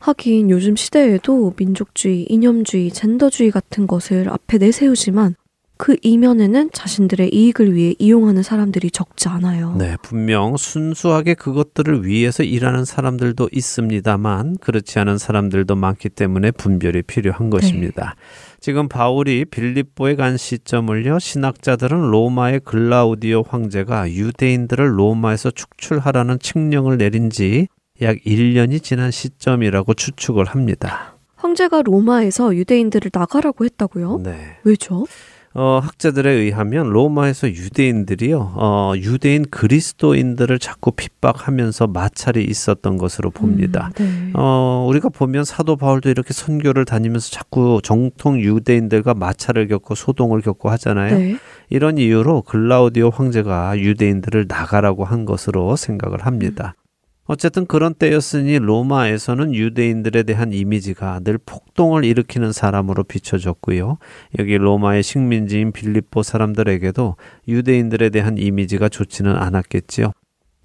하긴 요즘 시대에도 민족주의, 이념주의, 젠더주의 같은 것을 앞에 내세우지만 그 이면에는 자신들의 이익을 위해 이용하는 사람들이 적지 않아요. 네, 분명 순수하게 그것들을 위해서 일하는 사람들도 있습니다만 그렇지 않은 사람들도 많기 때문에 분별이 필요한 것입니다. 지금 바울이 빌립보에 간 시점을요, 신학자들은 로마의 글라우디오 황제가 유대인들을 로마에서 축출하라는 칙령을 내린 지 약 1년이 지난 시점이라고 추측을 합니다. 황제가 로마에서 유대인들을 나가라고 했다고요? 네. 왜죠? 어, 학자들에 의하면 로마에서 유대인들이요, 어, 유대인 그리스도인들을 자꾸 핍박하면서 마찰이 있었던 것으로 봅니다. 음, 네. 어, 우리가 보면 사도 바울도 이렇게 선교를 다니면서 자꾸 정통 유대인들과 마찰을 겪고 소동을 겪고 하잖아요. 네. 이런 이유로 글라우디오 황제가 유대인들을 나가라고 한 것으로 생각을 합니다. 어쨌든 그런 때였으니 로마에서는 유대인들에 대한 이미지가 늘 폭동을 일으키는 사람으로 비춰졌고요. 여기 로마의 식민지인 빌립보 사람들에게도 유대인들에 대한 이미지가 좋지는 않았겠지요.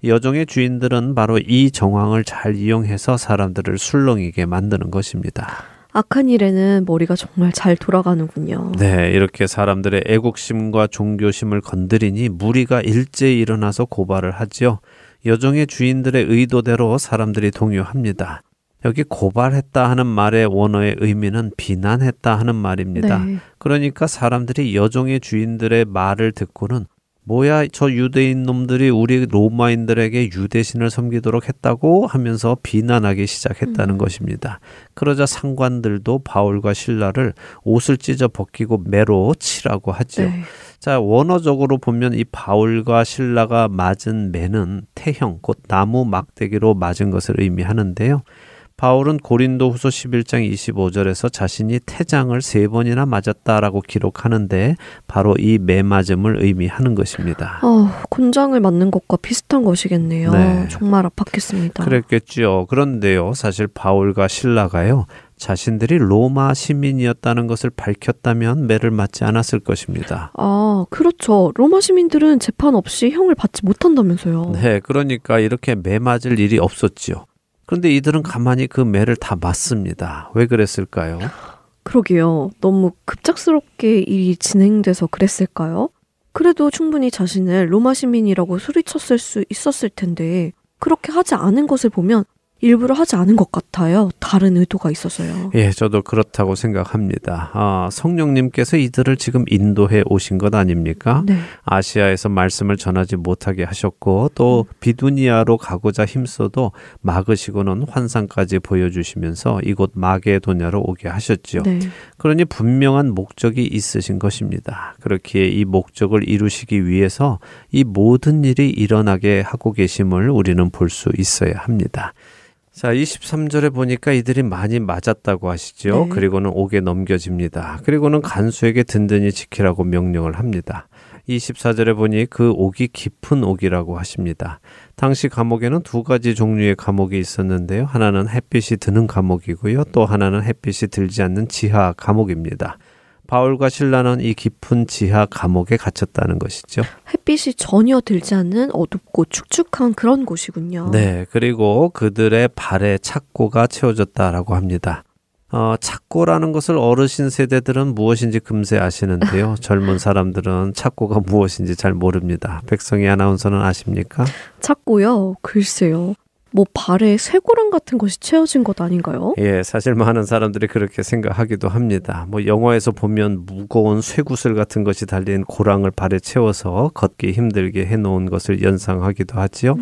여종의 주인들은 바로 이 정황을 잘 이용해서 사람들을 술렁이게 만드는 것입니다. 악한 일에는 머리가 정말 잘 돌아가는군요. 네, 이렇게 사람들의 애국심과 종교심을 건드리니 무리가 일제히 일어나서 고발을 하지요. 여종의 주인들의 의도대로 사람들이 동요합니다. 여기 고발했다 하는 말의 원어의 의미는 비난했다 하는 말입니다. 네. 그러니까 사람들이 여종의 주인들의 말을 듣고는 뭐야 저 유대인 놈들이 우리 로마인들에게 유대신을 섬기도록 했다고 하면서 비난하기 시작했다는 음. 것입니다. 그러자 상관들도 바울과 신라를 옷을 찢어 벗기고 매로 치라고 하지요. 네. 자, 원어적으로 보면 이 바울과 신라가 맞은 매는 태형, 곧 나무 막대기로 맞은 것을 의미하는데요. 바울은 고린도 후서 11장 25절에서 자신이 태장을 세 번이나 맞았다라고 기록하는데 바로 이 매맞음을 의미하는 것입니다. 어, 곤장을 맞는 것과 비슷한 것이겠네요. 네. 정말 아팠겠습니다. 그랬겠죠. 그런데요, 사실 바울과 신라가요, 자신들이 로마 시민이었다는 것을 밝혔다면 매를 맞지 않았을 것입니다. 아, 그렇죠. 로마 시민들은 재판 없이 형을 받지 못한다면서요. 네, 그러니까 이렇게 매 맞을 일이 없었지요. 그런데 이들은 가만히 그 매를 다 맞습니다. 왜 그랬을까요? 그러게요. 너무 급작스럽게 일이 진행돼서 그랬을까요? 그래도 충분히 자신을 로마 시민이라고 소리쳤을 수 있었을 텐데 그렇게 하지 않은 것을 보면 일부러 하지 않은 것 같아요. 다른 의도가 있어서요. 예, 저도 그렇다고 생각합니다. 아, 성령님께서 이들을 지금 인도해 오신 것 아닙니까? 네. 아시아에서 말씀을 전하지 못하게 하셨고 또 비두니아로 가고자 힘써도 막으시고는 환상까지 보여주시면서 이곳 마게도냐로 오게 하셨지요. 네. 그러니 분명한 목적이 있으신 것입니다. 그렇기에 이 목적을 이루시기 위해서 이 모든 일이 일어나게 하고 계심을 우리는 볼 수 있어야 합니다. 자, 23절에 보니까 이들이 많이 맞았다고 하시죠. 네. 그리고는 옥에 넘겨집니다. 그리고는 간수에게 든든히 지키라고 명령을 합니다. 24절에 보니 그 옥이 깊은 옥이라고 하십니다. 당시 감옥에는 두 가지 종류의 감옥이 있었는데요. 하나는 햇빛이 드는 감옥이고요. 또 하나는 햇빛이 들지 않는 지하 감옥입니다. 바울과 신라는 이 깊은 지하 감옥에 갇혔다는 것이죠. 햇빛이 전혀 들지 않는 어둡고 축축한 그런 곳이군요. 네, 그리고 그들의 발에 착고가 채워졌다라고 합니다. 어, 착고라는 것을 어르신 세대들은 무엇인지 금세 아시는데요. 젊은 사람들은 착고가 무엇인지 잘 모릅니다. 백성희 아나운서는 아십니까? 찾고요. 글쎄요. 뭐 발에 쇠고랑 같은 것이 채워진 것 아닌가요? 예, 사실 많은 사람들이 그렇게 생각하기도 합니다. 뭐 영화에서 보면 무거운 쇠구슬 같은 것이 달린 고랑을 발에 채워서 걷기 힘들게 해놓은 것을 연상하기도 하지요.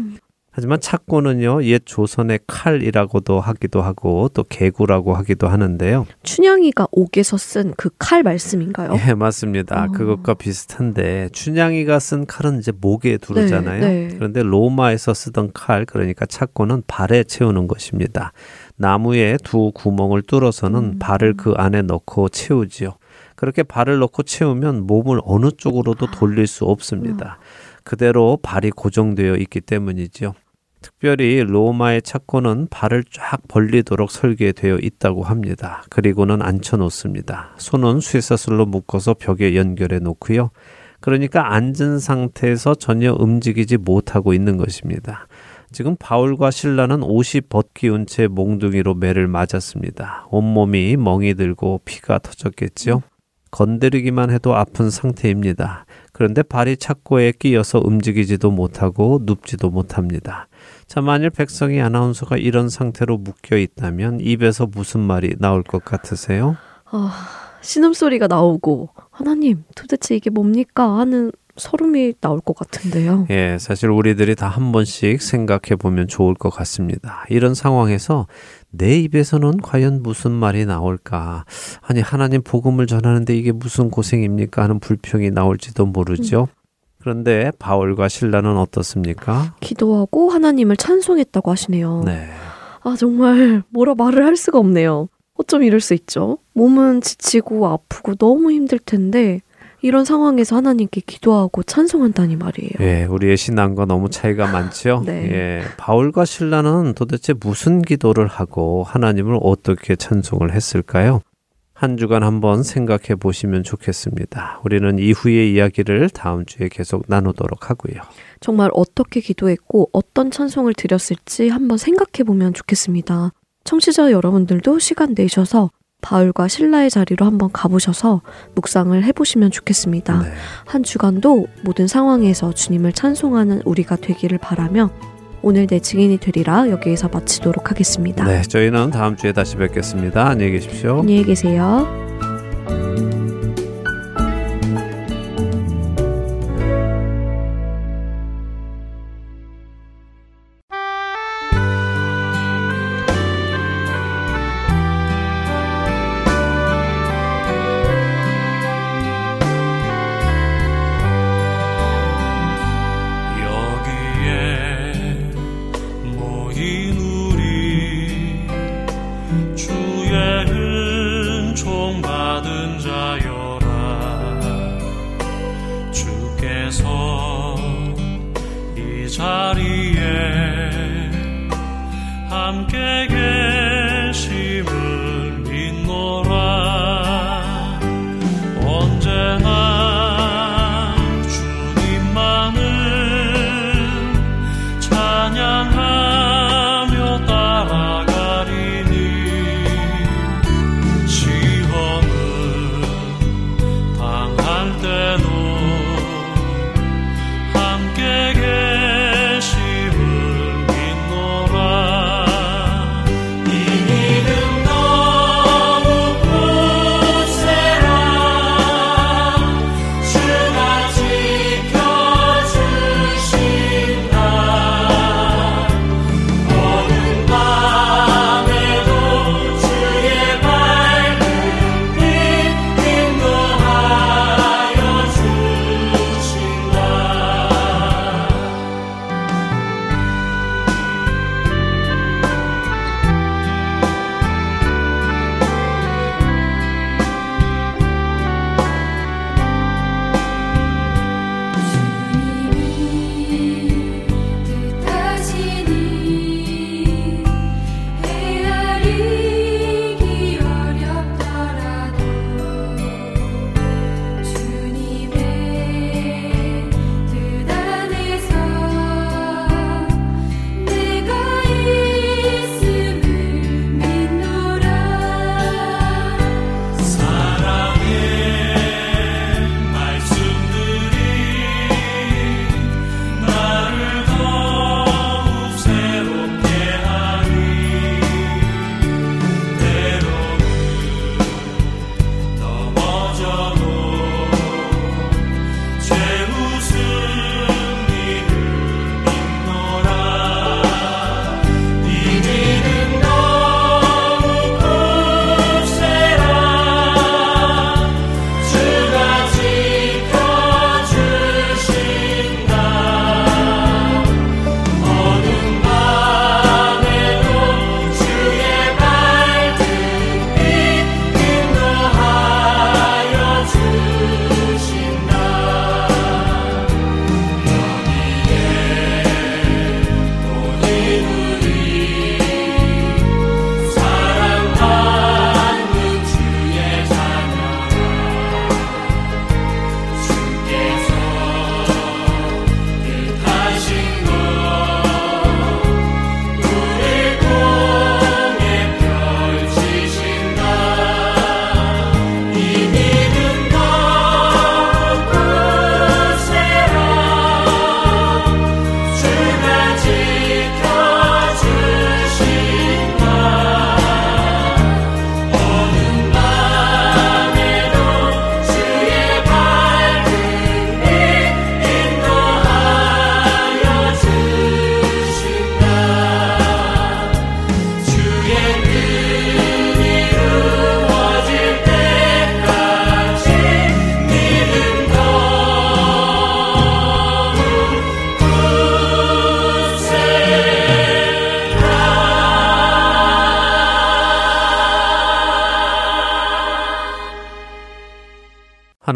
하지만 착고는요, 옛 조선의 칼이라고도 하기도 하고 또 개구라고 하기도 하는데요. 춘향이가 옥에서 쓴 그 칼 말씀인가요? 예, 맞습니다. 어. 그것과 비슷한데 춘향이가 쓴 칼은 이제 목에 두르잖아요. 네, 네. 그런데 로마에서 쓰던 칼, 그러니까 착고는 발에 채우는 것입니다. 나무에 두 구멍을 뚫어서는 음. 발을 그 안에 넣고 채우지요. 그렇게 발을 넣고 채우면 몸을 어느 쪽으로도 돌릴 수 없습니다. 그대로 발이 고정되어 있기 때문이지요. 특별히 로마의 착고는 발을 쫙 벌리도록 설계되어 있다고 합니다. 그리고는 앉혀 놓습니다. 손은 쇠사슬로 묶어서 벽에 연결해 놓고요. 그러니까 앉은 상태에서 전혀 움직이지 못하고 있는 것입니다. 지금 바울과 신라는 옷이 벗기운 채 몽둥이로 매를 맞았습니다. 온몸이 멍이 들고 피가 터졌겠지요. 건드리기만 해도 아픈 상태입니다. 그런데 발이 착고에 끼어서 움직이지도 못하고 눕지도 못합니다. 자, 만일 백성이 아나운서가 이런 상태로 묶여 있다면 입에서 무슨 말이 나올 것 같으세요? 아, 신음소리가 나오고 하나님 도대체 이게 뭡니까 하는 서름이 나올 것 같은데요. 예, 사실 우리들이 다 한 번씩 생각해 보면 좋을 것 같습니다. 이런 상황에서 내 입에서는 과연 무슨 말이 나올까? 아니, 하나님 복음을 전하는데 이게 무슨 고생입니까? 하는 불평이 나올지도 모르죠. 음. 그런데 바울과 신라는 어떻습니까? 기도하고 하나님을 찬송했다고 하시네요. 네. 아, 정말 뭐라 말을 할 수가 없네요. 어쩜 이럴 수 있죠? 몸은 지치고 아프고 너무 힘들 텐데 이런 상황에서 하나님께 기도하고 찬송한다니 말이에요. 예, 우리의 신앙과 너무 차이가 많죠. 네. 예, 바울과 신라는 도대체 무슨 기도를 하고 하나님을 어떻게 찬송을 했을까요? 한 주간 한번 생각해 보시면 좋겠습니다. 우리는 이후의 이야기를 다음 주에 계속 나누도록 하고요. 정말 어떻게 기도했고 어떤 찬송을 드렸을지 한번 생각해 보면 좋겠습니다. 청취자 여러분들도 시간 내셔서 바울과 신라의 자리로 한번 가보셔서 묵상을 해보시면 좋겠습니다. 네. 한 주간도 모든 상황에서 주님을 찬송하는 우리가 되기를 바라며 오늘 내 증인이 되리라 여기에서 마치도록 하겠습니다. 네, 저희는 다음 주에 다시 뵙겠습니다. 안녕히 계십시오. 안녕히 계세요.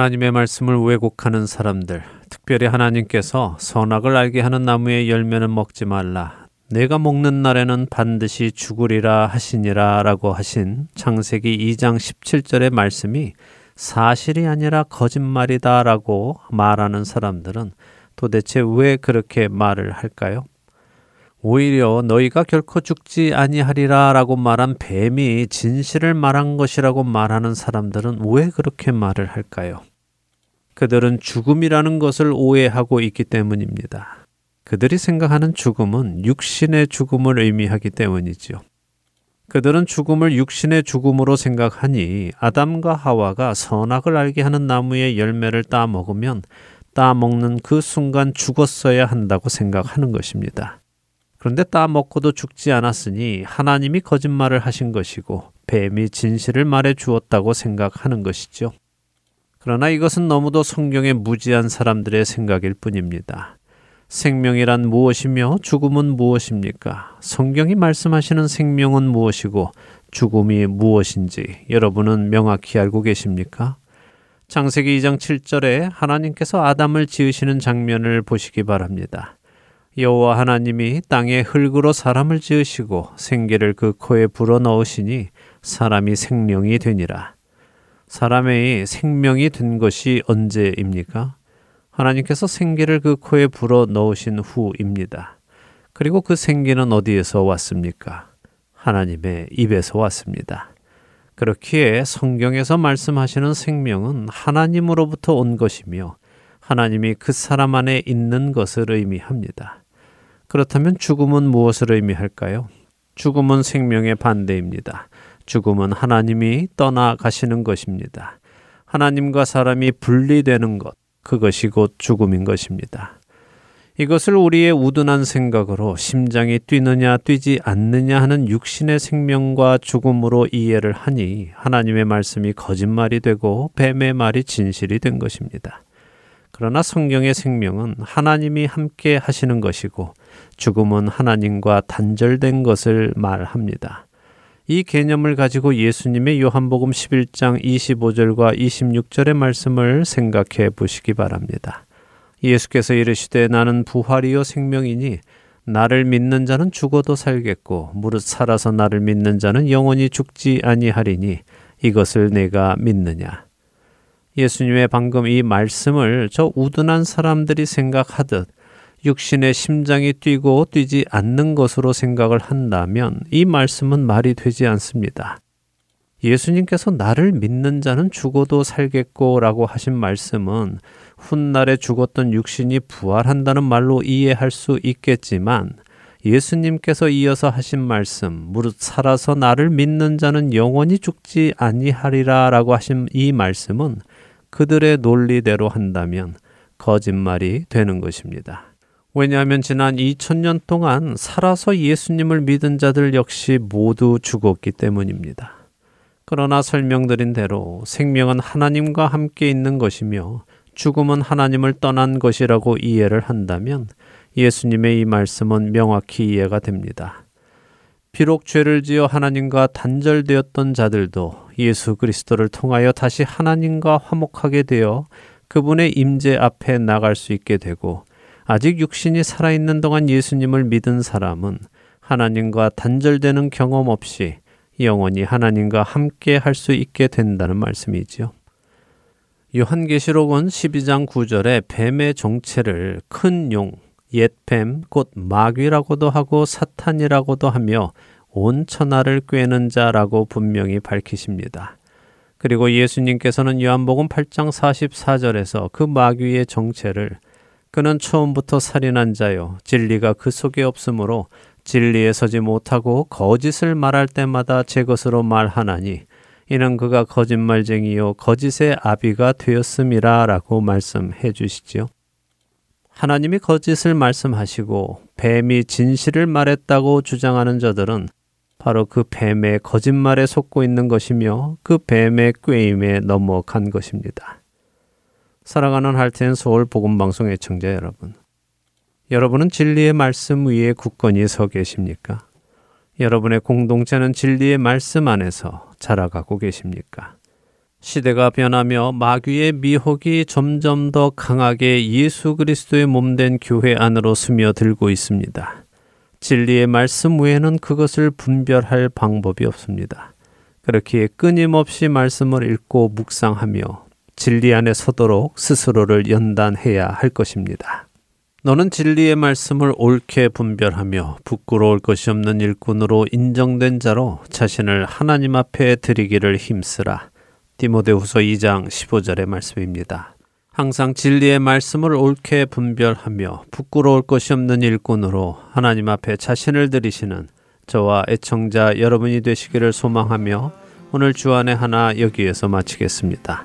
하나님의 말씀을 왜곡하는 사람들, 특별히 하나님께서 선악을 알게 하는 나무의 열매는 먹지 말라. 내가 먹는 날에는 반드시 죽으리라 하시니라 라고 하신 창세기 2장 17절의 말씀이 사실이 아니라 거짓말이다 라고 말하는 사람들은 도대체 왜 그렇게 말을 할까요? 오히려 너희가 결코 죽지 아니하리라 라고 말한 뱀이 진실을 말한 것이라고 말하는 사람들은 왜 그렇게 말을 할까요? 그들은 죽음이라는 것을 오해하고 있기 때문입니다. 그들이 생각하는 죽음은 육신의 죽음을 의미하기 때문이지요. 그들은 죽음을 육신의 죽음으로 생각하니 아담과 하와가 선악을 알게 하는 나무의 열매를 따 먹으면 따 먹는 그 순간 죽었어야 한다고 생각하는 것입니다. 그런데 따 먹고도 죽지 않았으니 하나님이 거짓말을 하신 것이고 뱀이 진실을 말해 주었다고 생각하는 것이죠. 그러나 이것은 너무도 성경에 무지한 사람들의 생각일 뿐입니다. 생명이란 무엇이며 죽음은 무엇입니까? 성경이 말씀하시는 생명은 무엇이고 죽음이 무엇인지 여러분은 명확히 알고 계십니까? 창세기 2장 7절에 하나님께서 아담을 지으시는 장면을 보시기 바랍니다. 여호와 하나님이 땅에 흙으로 사람을 지으시고 생기를 그 코에 불어 넣으시니 사람이 생명이 되니라. 사람의 생명이 된 것이 언제입니까? 하나님께서 생기를 그 코에 불어 넣으신 후입니다. 그리고 그 생기는 어디에서 왔습니까? 하나님의 입에서 왔습니다. 그렇기에 성경에서 말씀하시는 생명은 하나님으로부터 온 것이며 하나님이 그 사람 안에 있는 것을 의미합니다. 그렇다면 죽음은 무엇을 의미할까요? 죽음은 생명의 반대입니다. 죽음은 하나님이 떠나가시는 것입니다. 하나님과 사람이 분리되는 것, 그것이 곧 죽음인 것입니다. 이것을 우리의 우둔한 생각으로 심장이 뛰느냐 뛰지 않느냐 하는 육신의 생명과 죽음으로 이해를 하니 하나님의 말씀이 거짓말이 되고 뱀의 말이 진실이 된 것입니다. 그러나 성경의 생명은 하나님이 함께 하시는 것이고 죽음은 하나님과 단절된 것을 말합니다. 이 개념을 가지고 예수님의 요한복음 11장 25절과 26절의 말씀을 생각해 보시기 바랍니다. 예수께서 이르시되 나는 부활이요 생명이니 나를 믿는 자는 죽어도 살겠고 무릇 살아서 나를 믿는 자는 영원히 죽지 아니하리니 이것을 내가 믿느냐 예수님의 방금 이 말씀을 저 우둔한 사람들이 생각하듯 육신의 심장이 뛰고 뛰지 않는 것으로 생각을 한다면 이 말씀은 말이 되지 않습니다. 예수님께서 나를 믿는 자는 죽어도 살겠고 라고 하신 말씀은 훗날에 죽었던 육신이 부활한다는 말로 이해할 수 있겠지만 예수님께서 이어서 하신 말씀 무릇 살아서 나를 믿는 자는 영원히 죽지 아니하리라라고 하신 이 말씀은 그들의 논리대로 한다면 거짓말이 되는 것입니다. 왜냐하면 지난 2000년 동안 살아서 예수님을 믿은 자들 역시 모두 죽었기 때문입니다. 그러나 설명드린 대로 생명은 하나님과 함께 있는 것이며 죽음은 하나님을 떠난 것이라고 이해를 한다면 예수님의 이 말씀은 명확히 이해가 됩니다. 비록 죄를 지어 하나님과 단절되었던 자들도 예수 그리스도를 통하여 다시 하나님과 화목하게 되어 그분의 임재 앞에 나갈 수 있게 되고 아직 육신이 살아있는 동안 예수님을 믿은 사람은 하나님과 단절되는 경험 없이 영원히 하나님과 함께 할 수 있게 된다는 말씀이지요. 요한계시록은 12장 9절에 뱀의 정체를 큰 용, 옛뱀, 곧 마귀라고도 하고 사탄이라고도 하며 온 천하를 꿰는 자라고 분명히 밝히십니다. 그리고 예수님께서는 요한복음 8장 44절에서 그 마귀의 정체를 그는 처음부터 살인한 자요 진리가 그 속에 없으므로 진리에 서지 못하고 거짓을 말할 때마다 제 것으로 말하나니 이는 그가 거짓말쟁이요 거짓의 아비가 되었음이라라고 말씀해 주시지요. 하나님이 거짓을 말씀하시고 뱀이 진실을 말했다고 주장하는 저들은 바로 그 뱀의 거짓말에 속고 있는 것이며 그 뱀의 꾀임에 넘어간 것입니다. 사랑하는 할텐 서울 복음 방송 애청자 여러분. 여러분은 진리의 말씀 위에 굳건히 서 계십니까? 여러분의 공동체는 진리의 말씀 안에서 자라가고 계십니까? 시대가 변하며 마귀의 미혹이 점점 더 강하게 예수 그리스도의 몸된 교회 안으로 스며들고 있습니다. 진리의 말씀 외에는 그것을 분별할 방법이 없습니다. 그렇기에 끊임없이 말씀을 읽고 묵상하며 진리 안에 서도록 스스로를 연단해야 할 것입니다. 너는 진리의 말씀을 옳게 분별하며 부끄러울 것이 없는 일꾼으로 인정된 자로 자신을 하나님 앞에 드리기를 힘쓰라. 디모데후서 2장 15절의 말씀입니다. 항상 진리의 말씀을 옳게 분별하며 부끄러울 것이 없는 일꾼으로 하나님 앞에 자신을 들이시는 저와 애청자 여러분이 되시기를 소망하며 오늘 주안의 하나 여기에서 마치겠습니다.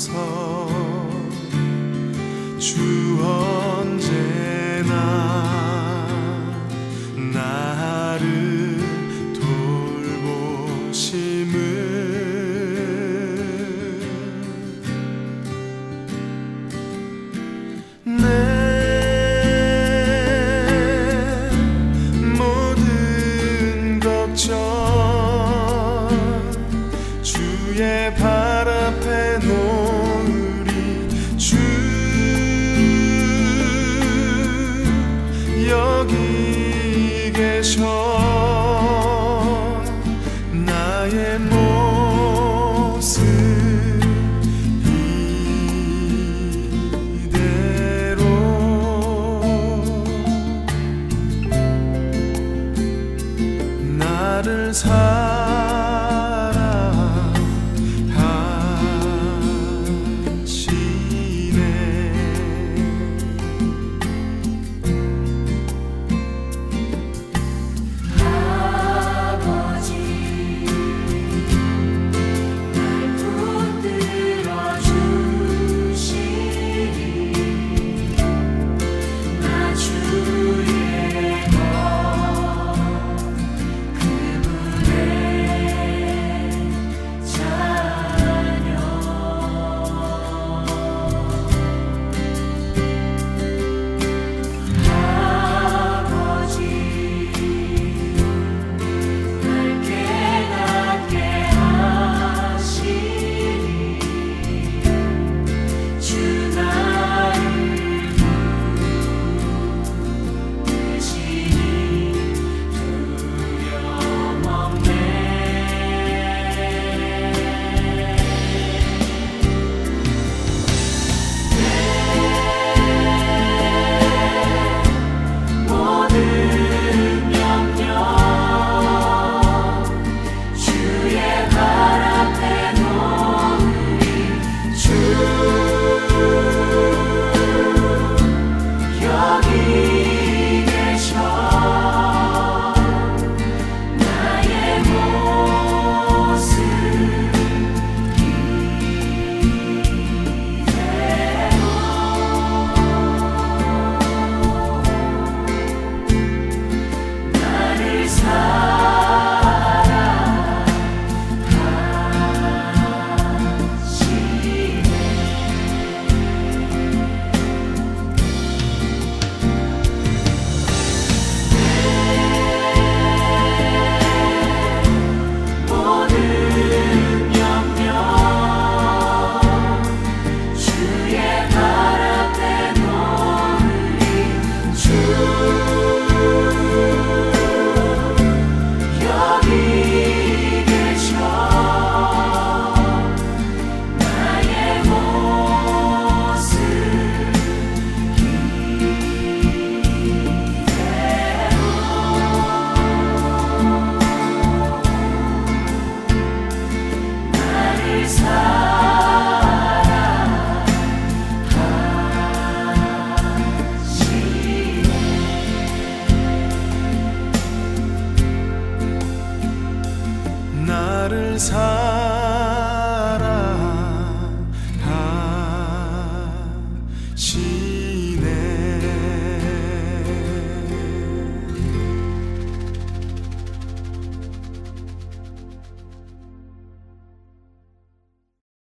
하소서 주 언제나